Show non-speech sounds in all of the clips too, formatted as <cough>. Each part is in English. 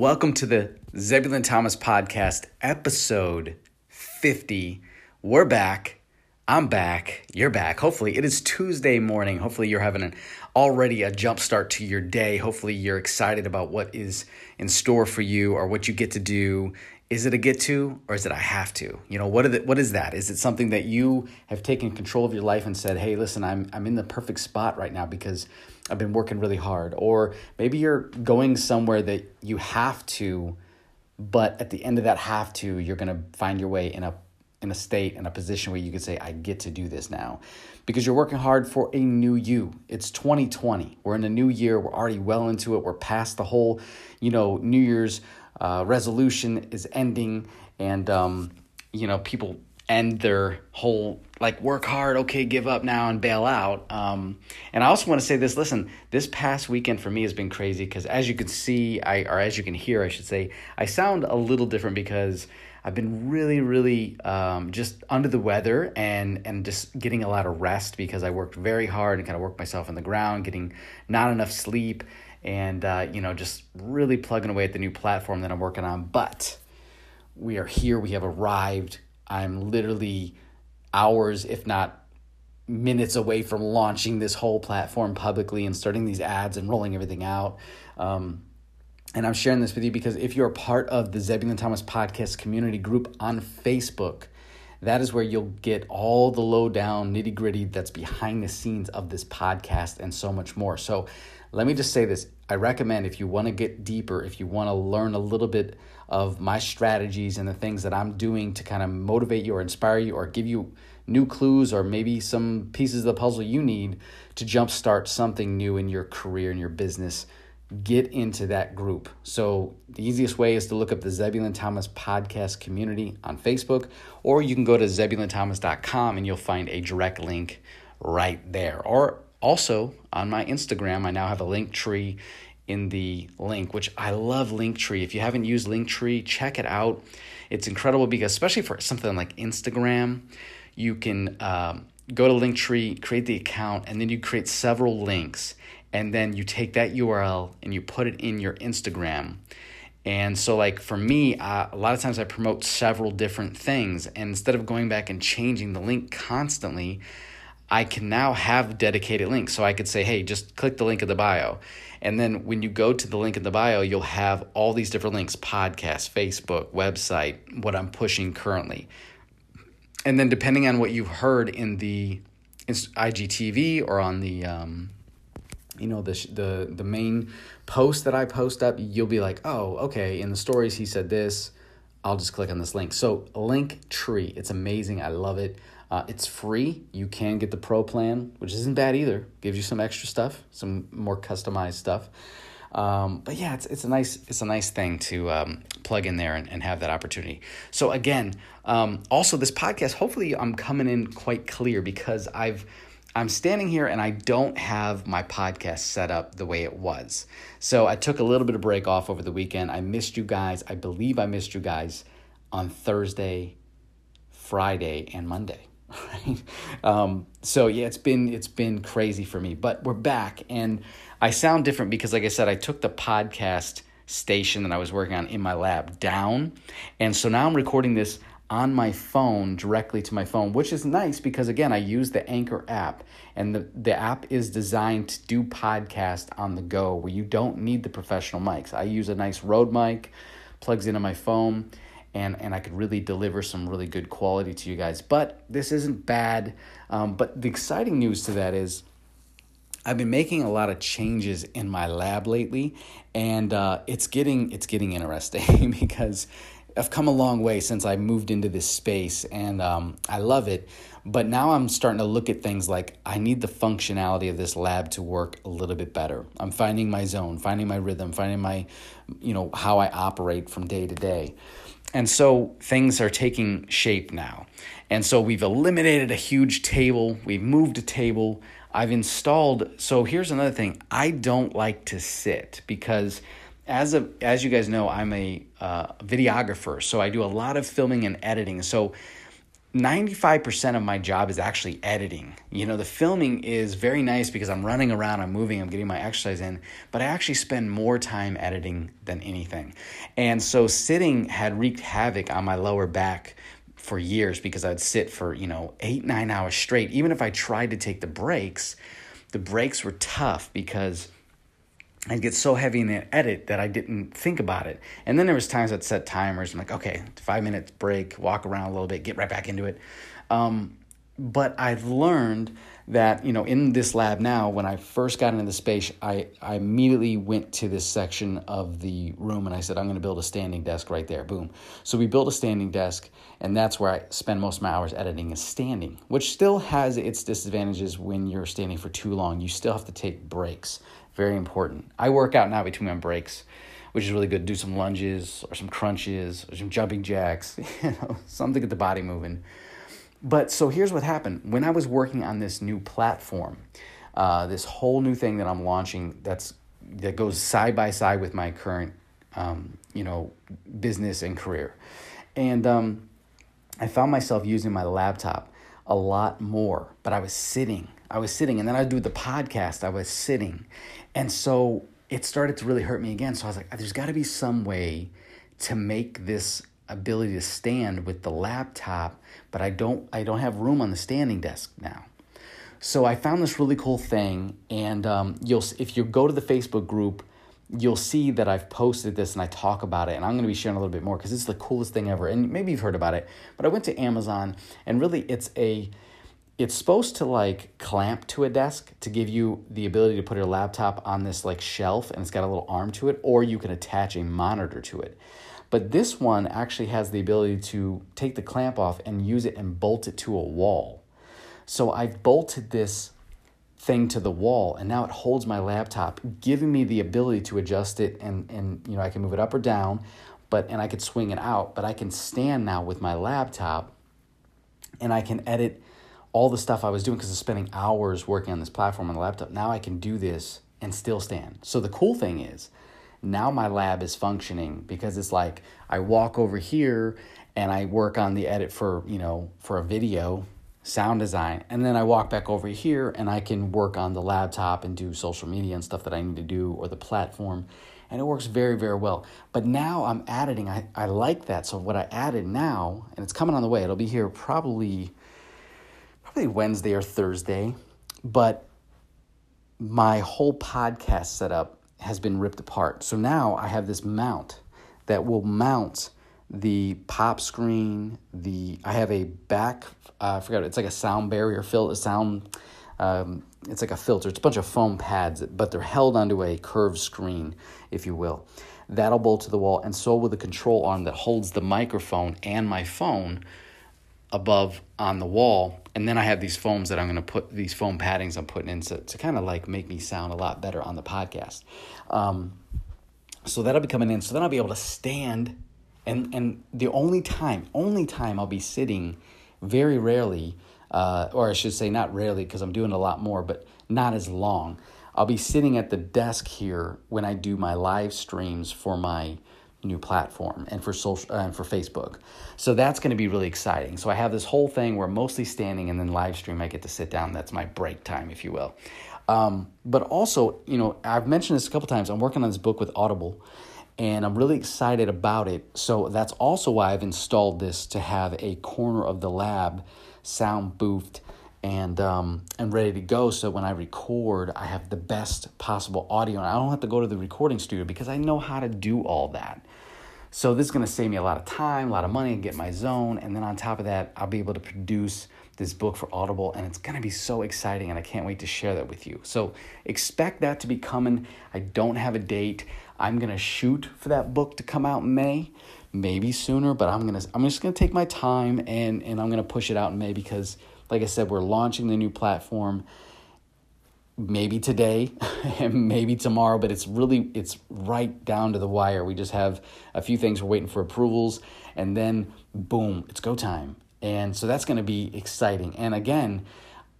Welcome to the Zebulon Thomas Podcast, episode 50. We're back. I'm back. You're back. Hopefully, it is Tuesday morning. Hopefully, you're having an, already a jump start to your day. Hopefully, you're excited about what is in store for you or what you get to do is it a get to or is it a have to? You know, what, the, what is that? Is it something that you have taken control of your life and said, hey, listen, I'm, I'm in the perfect spot right now because I've been working really hard? Or maybe you're going somewhere that you have to, but at the end of that have to, you're going to find your way in a in a state in a position where you could say I get to do this now because you're working hard for a new you. It's 2020. We're in a new year. We're already well into it. We're past the whole, you know, New Year's uh, resolution is ending, and um, you know people end their whole like work hard, okay, give up now and bail out. Um, and I also want to say this: listen, this past weekend for me has been crazy because as you can see, I or as you can hear, I should say, I sound a little different because. I've been really, really um, just under the weather and and just getting a lot of rest because I worked very hard and kind of worked myself on the ground, getting not enough sleep, and uh, you know just really plugging away at the new platform that I'm working on. But we are here. We have arrived. I'm literally hours, if not minutes, away from launching this whole platform publicly and starting these ads and rolling everything out. Um, and I'm sharing this with you because if you're a part of the Zebulon Thomas podcast community group on Facebook, that is where you'll get all the lowdown nitty gritty that's behind the scenes of this podcast and so much more. So let me just say this I recommend if you want to get deeper, if you want to learn a little bit of my strategies and the things that I'm doing to kind of motivate you or inspire you or give you new clues or maybe some pieces of the puzzle you need to jumpstart something new in your career and your business, get into that group. So, the easiest way is to look up the Zebulon Thomas podcast community on Facebook, or you can go to ZebulonThomas.com and you'll find a direct link right there. Or also, on my Instagram, I now have a Linktree in the link, which I love Linktree. If you haven't used Linktree, check it out. It's incredible because, especially for something like Instagram, you can um, go to Linktree, create the account, and then you create several links. And then you take that URL and you put it in your Instagram. And so, like for me, a lot of times I promote several different things. And instead of going back and changing the link constantly, I can now have dedicated links. So I could say, hey, just click the link in the bio. And then when you go to the link in the bio, you'll have all these different links podcast, Facebook, website, what I'm pushing currently. And then depending on what you've heard in the IGTV or on the, um, you know, the, the, the main post that I post up, you'll be like, oh, okay, in the stories he said this. I'll just click on this link. So, Linktree, it's amazing. I love it. Uh, it's free. You can get the pro plan, which isn't bad either. Gives you some extra stuff, some more customized stuff. Um, but yeah, it's it's a nice it's a nice thing to um, plug in there and, and have that opportunity. So again, um, also this podcast, hopefully I'm coming in quite clear because I've I'm standing here and I don't have my podcast set up the way it was. So I took a little bit of break off over the weekend. I missed you guys. I believe I missed you guys on Thursday, Friday, and Monday. <laughs> right? Um, so yeah, it's been it's been crazy for me, but we're back, and I sound different because, like I said, I took the podcast station that I was working on in my lab down, and so now I'm recording this on my phone directly to my phone, which is nice because again, I use the Anchor app, and the the app is designed to do podcast on the go, where you don't need the professional mics. I use a nice Rode mic, plugs into my phone and and I could really deliver some really good quality to you guys. But this isn't bad. Um, but the exciting news to that is. I've been making a lot of changes in my lab lately, and uh, it's getting it's getting interesting <laughs> because I've come a long way since I moved into this space, and um, I love it. But now I'm starting to look at things like I need the functionality of this lab to work a little bit better. I'm finding my zone, finding my rhythm, finding my, you know, how I operate from day to day. And so things are taking shape now. And so we've eliminated a huge table, we've moved a table, I've installed. So here's another thing I don't like to sit because. As, a, as you guys know, I'm a uh, videographer, so I do a lot of filming and editing. So 95% of my job is actually editing. You know, the filming is very nice because I'm running around, I'm moving, I'm getting my exercise in, but I actually spend more time editing than anything. And so sitting had wreaked havoc on my lower back for years because I'd sit for, you know, eight, nine hours straight. Even if I tried to take the breaks, the breaks were tough because I'd get so heavy in the edit that I didn't think about it. And then there was times I'd set timers. I'm like, okay, five minutes break, walk around a little bit, get right back into it. Um, but I've learned that you know in this lab now when i first got into the space i, I immediately went to this section of the room and i said i'm going to build a standing desk right there boom so we built a standing desk and that's where i spend most of my hours editing is standing which still has its disadvantages when you're standing for too long you still have to take breaks very important. I work out now between my breaks, which is really good. Do some lunges or some crunches or some jumping jacks, <laughs> you know, something to get the body moving. But so here's what happened when I was working on this new platform, uh, this whole new thing that I'm launching that's that goes side by side with my current, um, you know, business and career, and um, I found myself using my laptop a lot more. But I was sitting, I was sitting, and then I'd do the podcast. I was sitting, and so it started to really hurt me again. So I was like, there's got to be some way to make this ability to stand with the laptop, but I don't I don't have room on the standing desk now. So I found this really cool thing, and um, you'll if you go to the Facebook group, you'll see that I've posted this and I talk about it, and I'm going to be sharing a little bit more because it's the coolest thing ever. And maybe you've heard about it, but I went to Amazon, and really it's a it's supposed to like clamp to a desk to give you the ability to put your laptop on this like shelf and it's got a little arm to it or you can attach a monitor to it. But this one actually has the ability to take the clamp off and use it and bolt it to a wall. So i've bolted this thing to the wall and now it holds my laptop giving me the ability to adjust it and and you know i can move it up or down but and i could swing it out but i can stand now with my laptop and i can edit all the stuff I was doing because was spending hours working on this platform on the laptop. Now I can do this and still stand. So the cool thing is now my lab is functioning because it's like I walk over here and I work on the edit for, you know, for a video, sound design, and then I walk back over here and I can work on the laptop and do social media and stuff that I need to do or the platform. And it works very, very well. But now I'm editing. I, I like that. So what I added now, and it's coming on the way, it'll be here probably probably Wednesday or Thursday, but my whole podcast setup has been ripped apart. So now I have this mount that will mount the pop screen. The I have a back. Uh, I forgot. It's like a sound barrier filter. Sound. Um, it's like a filter. It's a bunch of foam pads, but they're held onto a curved screen, if you will. That'll bolt to the wall, and so will the control arm that holds the microphone and my phone above on the wall. And then I have these foams that I'm going to put, these foam paddings I'm putting in to, to kind of like make me sound a lot better on the podcast. Um, so that'll be coming in. So then I'll be able to stand. And, and the only time, only time I'll be sitting very rarely, uh, or I should say not rarely because I'm doing a lot more, but not as long. I'll be sitting at the desk here when I do my live streams for my new platform and for social uh, and for Facebook. So that's going to be really exciting. So I have this whole thing where mostly standing and then live stream I get to sit down. That's my break time, if you will. Um, but also, you know, I've mentioned this a couple times. I'm working on this book with Audible, and I'm really excited about it. So that's also why I've installed this to have a corner of the lab sound boofed and um, and ready to go. So when I record, I have the best possible audio, and I don't have to go to the recording studio because I know how to do all that. So this is going to save me a lot of time, a lot of money, and get my zone. And then on top of that, I'll be able to produce this book for Audible, and it's going to be so exciting, and I can't wait to share that with you. So expect that to be coming. I don't have a date. I'm going to shoot for that book to come out in May, maybe sooner, but I'm going to I'm just going to take my time and and I'm going to push it out in May because like I said, we're launching the new platform maybe today <laughs> and maybe tomorrow but it's really it's right down to the wire. We just have a few things we're waiting for approvals and then boom it's go time. And so that's going to be exciting. And again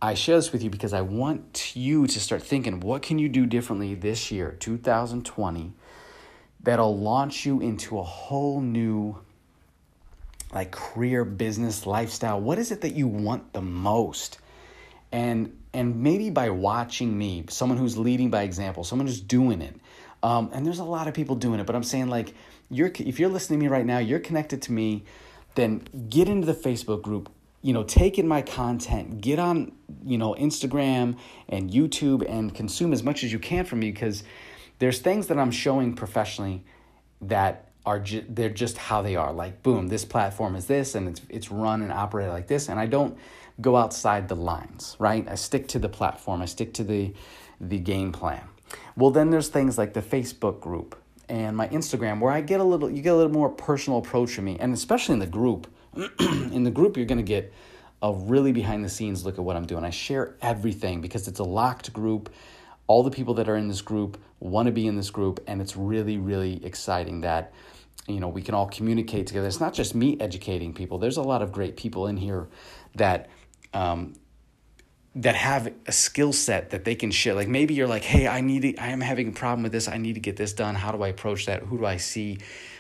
i share this with you because i want you to start thinking what can you do differently this year 2020 that'll launch you into a whole new like career, business, lifestyle. What is it that you want the most? And and maybe by watching me, someone who's leading by example, someone who's doing it. Um, and there's a lot of people doing it, but I'm saying like you're if you're listening to me right now, you're connected to me, then get into the Facebook group. You know, take in my content, get on, you know, Instagram and YouTube and consume as much as you can from me because there's things that I'm showing professionally that are ju- they're just how they are. Like boom, this platform is this and it's it's run and operated like this and I don't go outside the lines, right? I stick to the platform, I stick to the the game plan. Well, then there's things like the Facebook group and my Instagram where I get a little you get a little more personal approach from me and especially in the group. <clears throat> in the group you're going to get a really behind the scenes look at what I'm doing. I share everything because it's a locked group. All the people that are in this group want to be in this group and it's really really exciting that you know we can all communicate together. It's not just me educating people. There's a lot of great people in here that um, that have a skill set that they can share. Like maybe you're like, hey, I need to, I am having a problem with this. I need to get this done. How do I approach that? Who do I see?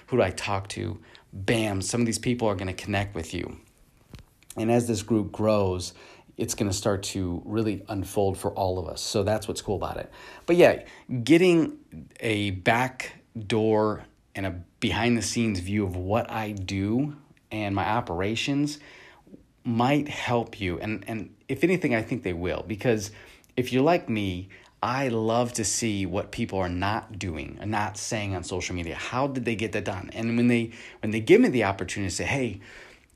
Who do I talk to? Bam, some of these people are going to connect with you. And as this group grows, it's going to start to really unfold for all of us. So that's what's cool about it. But yeah, getting a back door and a behind the scenes view of what I do and my operations might help you. And, and if anything, I think they will. Because if you're like me, I love to see what people are not doing and not saying on social media. How did they get that done? And when they when they give me the opportunity to say, hey,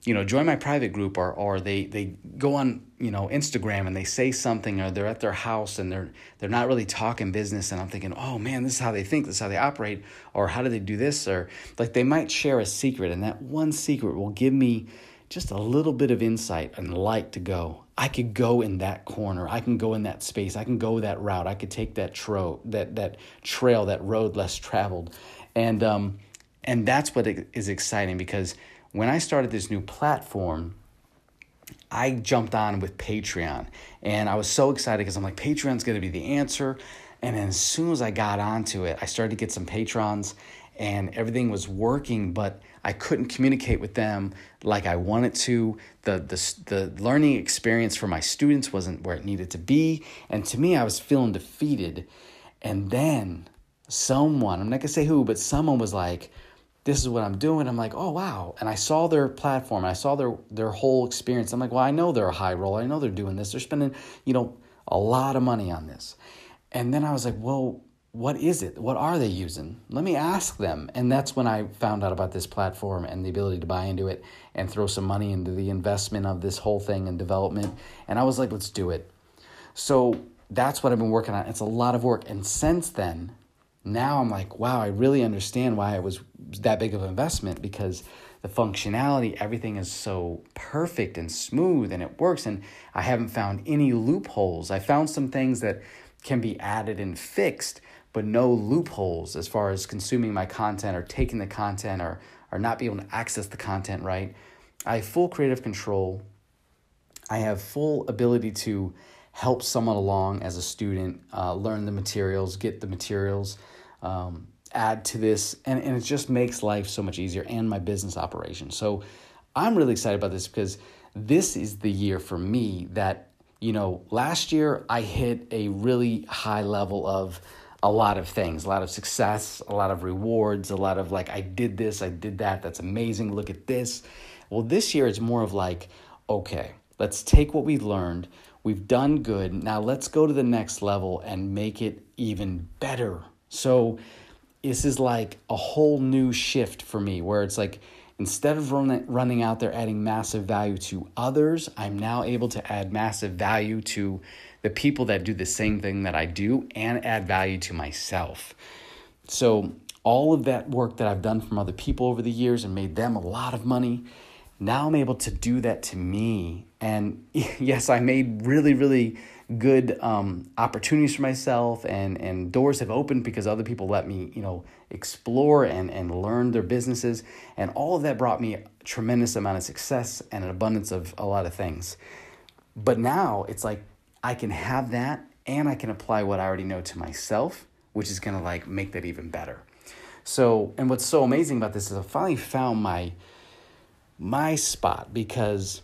you know, join my private group or or they they go on, you know, Instagram and they say something or they're at their house and they're they're not really talking business and I'm thinking, "Oh man, this is how they think, this is how they operate or how do they do this?" or like they might share a secret and that one secret will give me just a little bit of insight and light to go. I could go in that corner. I can go in that space. I can go that route. I could take that tro that that trail, that road less traveled, and um, and that's what is exciting because when I started this new platform, I jumped on with Patreon, and I was so excited because I'm like Patreon's going to be the answer. And as soon as I got onto it, I started to get some patrons, and everything was working, but I couldn't communicate with them like I wanted to. The, the, the learning experience for my students wasn't where it needed to be. And to me, I was feeling defeated. And then someone, I'm not gonna say who, but someone was like, this is what I'm doing. I'm like, oh wow. And I saw their platform, I saw their their whole experience. I'm like, well, I know they're a high roller. I know they're doing this. They're spending, you know, a lot of money on this. And then I was like, well, what is it? What are they using? Let me ask them. And that's when I found out about this platform and the ability to buy into it and throw some money into the investment of this whole thing and development. And I was like, let's do it. So that's what I've been working on. It's a lot of work. And since then, now I'm like, wow, I really understand why it was that big of an investment because the functionality, everything is so perfect and smooth and it works. And I haven't found any loopholes. I found some things that can be added and fixed but no loopholes as far as consuming my content or taking the content or, or not being able to access the content right. I have full creative control. I have full ability to help someone along as a student, uh, learn the materials, get the materials, um, add to this, and, and it just makes life so much easier and my business operation. So I'm really excited about this because this is the year for me that, you know, last year I hit a really high level of a lot of things, a lot of success, a lot of rewards, a lot of like, I did this, I did that, that's amazing, look at this. Well, this year it's more of like, okay, let's take what we've learned, we've done good, now let's go to the next level and make it even better. So, this is like a whole new shift for me where it's like, instead of run, running out there adding massive value to others, I'm now able to add massive value to the people that do the same thing that I do and add value to myself. So, all of that work that I've done from other people over the years and made them a lot of money, now I'm able to do that to me. And <laughs> yes, I made really, really good um, opportunities for myself and, and doors have opened because other people let me, you know, explore and, and learn their businesses. And all of that brought me a tremendous amount of success and an abundance of a lot of things. But now it's like I can have that and I can apply what I already know to myself, which is gonna like make that even better. So, and what's so amazing about this is I finally found my my spot because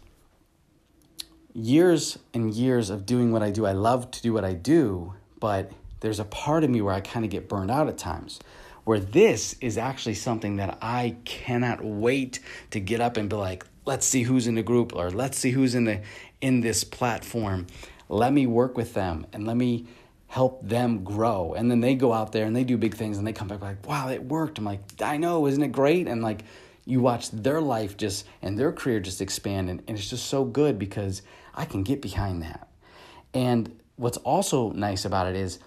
years and years of doing what I do, I love to do what I do, but there's a part of me where I kind of get burned out at times. Where this is actually something that I cannot wait to get up and be like, let's see who's in the group or let's see who's in the in this platform. Let me work with them and let me help them grow. And then they go out there and they do big things and they come back like, wow, it worked. I'm like, I know, isn't it great? And like you watch their life just and their career just expand and, and it's just so good because I can get behind that. And what's also nice about it is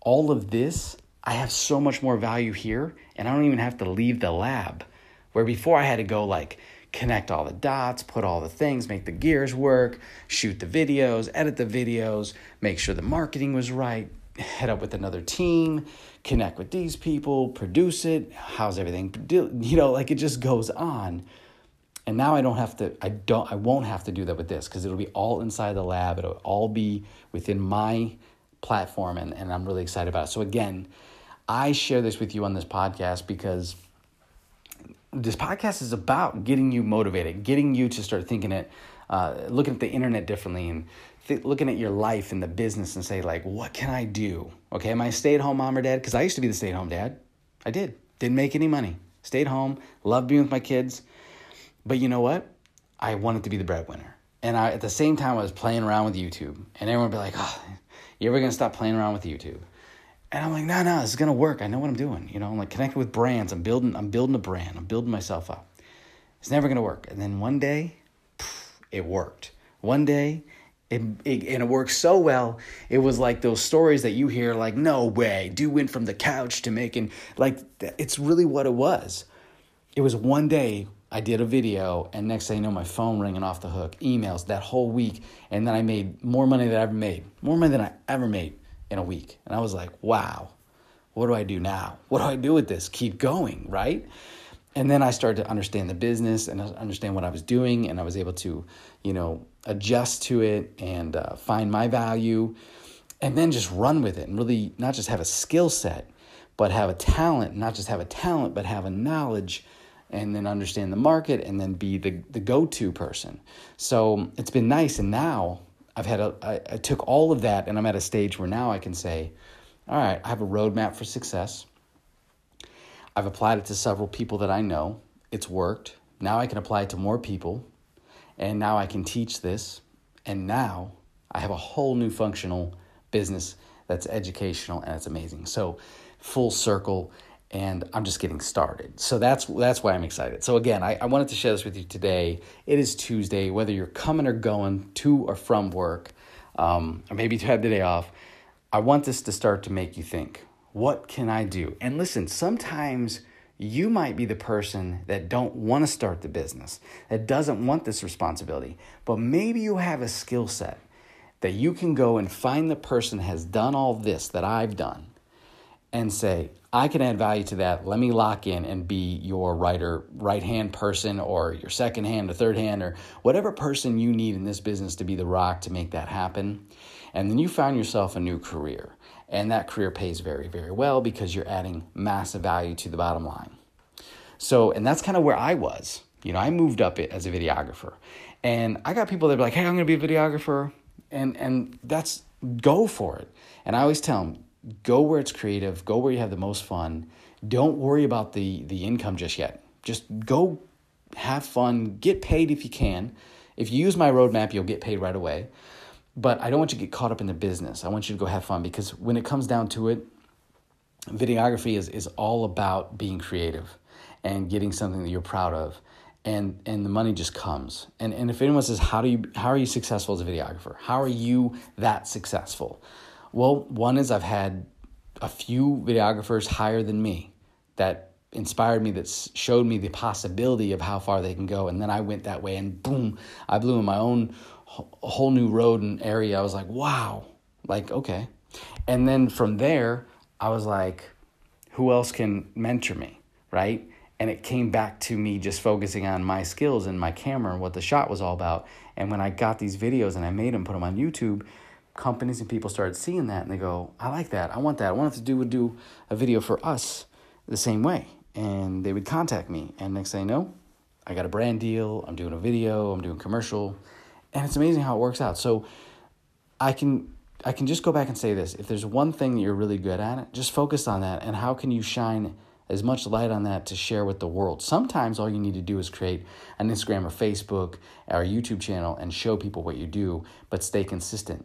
all of this, I have so much more value here and I don't even have to leave the lab. Where before I had to go like connect all the dots, put all the things, make the gears work, shoot the videos, edit the videos, make sure the marketing was right, <laughs> head up with another team, connect with these people, produce it, how's everything, you know, like it just goes on. And now I don't have to I don't I won't have to do that with this because it'll be all inside the lab. It'll all be within my platform and, and I'm really excited about it. So again, I share this with you on this podcast because this podcast is about getting you motivated, getting you to start thinking it, uh, looking at the internet differently, and th- looking at your life and the business and say like, what can I do? Okay, am I a stay-at-home mom or dad? Because I used to be the stay-at-home dad. I did. Didn't make any money. Stayed home. Loved being with my kids. But you know what? I wanted to be the breadwinner. And I, at the same time, I was playing around with YouTube. And everyone would be like, oh, you ever going to stop playing around with YouTube? And I'm like, no, no, this is gonna work. I know what I'm doing. You know, I'm like connected with brands. I'm building, I'm building a brand. I'm building myself up. It's never gonna work. And then one day, it worked. One day, it, it, and it worked so well. It was like those stories that you hear, like, no way, dude went from the couch to making like it's really what it was. It was one day I did a video, and next thing you know, my phone ringing off the hook, emails that whole week, and then I made more money than I ever made, more money than I ever made in a week. And I was like, wow, what do I do now? What do I do with this? Keep going, right? And then I started to understand the business and understand what I was doing, and I was able to, you know, adjust to it and uh, find my value, and then just run with it and really not just have a skill set, but have a talent, not just have a talent, but have a knowledge and then understand the market and then be the, the go-to person. So it's been nice. And now I've had a, I, I took all of that and I'm at a stage where now I can say, all right, I have a roadmap for success. I've applied it to several people that I know. It's worked. Now I can apply it to more people. And now I can teach this. And now I have a whole new functional business that's educational and it's amazing. So, full circle and I'm just getting started. So that's that's why I'm excited. So again, I, I wanted to share this with you today. It is Tuesday, whether you're coming or going to or from work, um, or maybe you have the day off. I want this to start to make you think, what can I do? And listen, sometimes you might be the person that don't want to start the business, that doesn't want this responsibility, but maybe you have a skill set that you can go and find the person has done all this that I've done and say, I can add value to that. Let me lock in and be your writer, right hand person, or your second hand, or third hand, or whatever person you need in this business to be the rock to make that happen. And then you found yourself a new career. And that career pays very, very well because you're adding massive value to the bottom line. So, and that's kind of where I was. You know, I moved up it as a videographer. And I got people that are like, hey, I'm going to be a videographer. And, and that's go for it. And I always tell them, go where it's creative, go where you have the most fun. Don't worry about the the income just yet. Just go have fun, get paid if you can. If you use my roadmap, you'll get paid right away. But I don't want you to get caught up in the business. I want you to go have fun because when it comes down to it, videography is, is all about being creative and getting something that you're proud of. And and the money just comes. And and if anyone says, How do you how are you successful as a videographer? How are you that successful? Well, one is I've had a few videographers higher than me that inspired me, that showed me the possibility of how far they can go. And then I went that way and boom, I blew in my own whole new road and area. I was like, wow, like, okay. And then from there, I was like, who else can mentor me, right? And it came back to me just focusing on my skills and my camera and what the shot was all about. And when I got these videos and I made them, put them on YouTube, companies and people started seeing that and they go, I like that. I want that. I want to do would do a video for us the same way. And they would contact me. And next thing I know, I got a brand deal, I'm doing a video, I'm doing commercial, and it's amazing how it works out. So I can I can just go back and say this. If there's one thing that you're really good at, just focus on that and how can you shine as much light on that to share with the world. Sometimes all you need to do is create an Instagram or Facebook or YouTube channel and show people what you do, but stay consistent.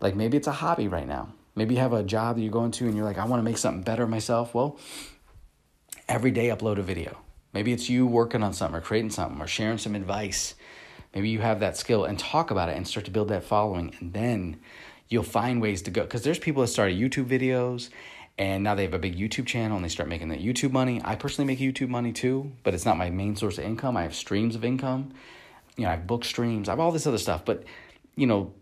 Like maybe it's a hobby right now. Maybe you have a job that you're going to and you're like, I want to make something better myself. Well, every day upload a video. Maybe it's you working on something or creating something or sharing some advice. Maybe you have that skill and talk about it and start to build that following. And then you'll find ways to go. Because there's people that started YouTube videos and now they have a big YouTube channel and they start making that YouTube money. I personally make YouTube money too, but it's not my main source of income. I have streams of income. You know, I have book streams, I have all this other stuff. But, you know,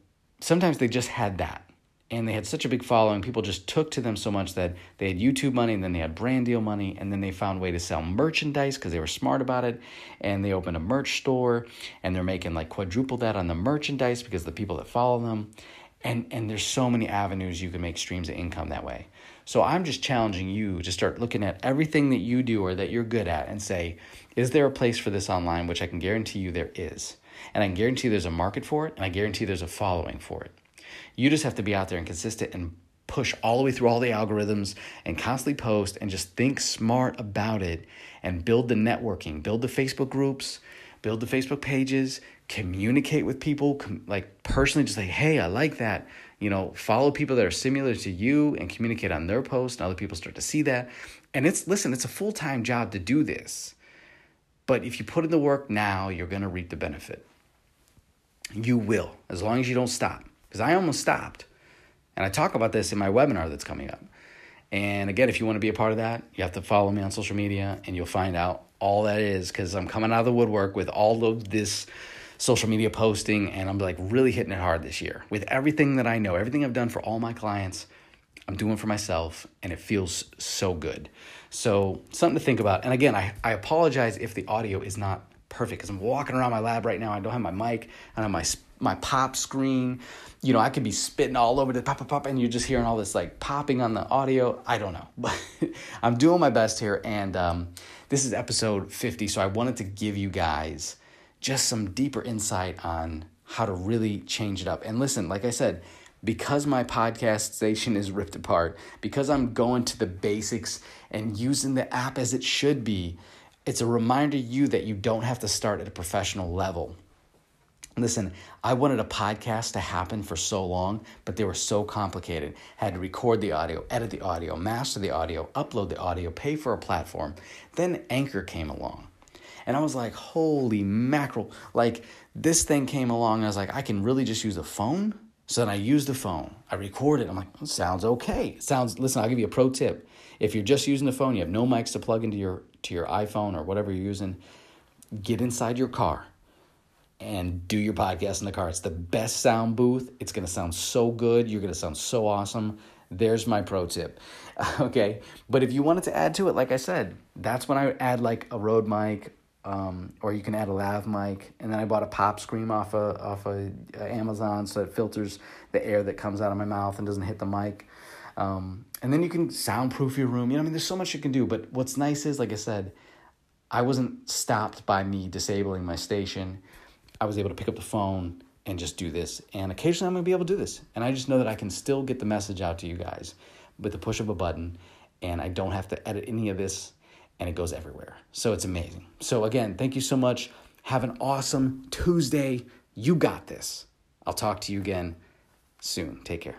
sometimes they just had that and they had such a big following people just took to them so much that they had youtube money and then they had brand deal money and then they found a way to sell merchandise because they were smart about it and they opened a merch store and they're making like quadruple that on the merchandise because the people that follow them and and there's so many avenues you can make streams of income that way. So i'm just challenging you to start looking at everything that you do or that you're good at and say is there a place for this online? Which i can guarantee you there is. And i can guarantee there's a market for it and i guarantee there's a following for it you just have to be out there and consistent and push all the way through all the algorithms and constantly post and just think smart about it and build the networking, build the Facebook groups, build the Facebook pages, communicate with people, com- like personally, just say, hey, I like that. You know, follow people that are similar to you and communicate on their posts, and other people start to see that. And it's, listen, it's a full time job to do this. But if you put in the work now, you're going to reap the benefit. You will, as long as you don't stop because I almost stopped. And I talk about this in my webinar that's coming up. And again, if you want to be a part of that, you have to follow me on social media and you'll find out all that is because I'm coming out of the woodwork with all of this social media posting and I'm like really hitting it hard this year with everything that I know, everything I've done for all my clients. I'm doing for myself and it feels so good. So, something to think about. And again, I, I apologize if the audio is not perfect because I'm walking around my lab right now. I don't have my mic, I don't have my my pop screen. You know, I could be spitting all over the pop, pop, pop, and you're just hearing all this like popping on the audio. I don't know, but <laughs> I'm doing my best here. And um, this is episode 50. So I wanted to give you guys just some deeper insight on how to really change it up. And listen, like I said, because my podcast station is ripped apart, because I'm going to the basics and using the app as it should be, it's a reminder to you that you don't have to start at a professional level. Listen, I wanted a podcast to happen for so long, but they were so complicated. Had to record the audio, edit the audio, master the audio, upload the audio, pay for a platform. Then Anchor came along. And I was like, holy mackerel. Like, this thing came along, and I was like, I can really just use a phone? So then I used the phone. I recorded. It. I'm like, sounds okay. sounds, listen, I'll give you a pro tip. If you're just using the phone, you have no mics to plug into your to your iPhone or whatever you're using, get inside your car and do your podcast in the car. It's the best sound booth. It's going to sound so good. You're going to sound so awesome. There's my pro tip. <laughs> okay. But if you wanted to add to it, like I said, that's when I add like a Rode mic, um, or you can add a lav mic. And then I bought a pop screen off of, off of uh, Amazon so it filters the air that comes out of my mouth and doesn't hit the mic. Um, and then you can soundproof your room. You know, I mean, there's so much you can do. But what's nice is, like I said, I wasn't stopped by me disabling my station. I was able to pick up the phone and just do this. And occasionally I'm going to be able to do this. And I just know that I can still get the message out to you guys with the push of a button. And I don't have to edit any of this. And it goes everywhere. So it's amazing. So again, thank you so much. Have an awesome Tuesday. You got this. I'll talk to you again soon. Take care.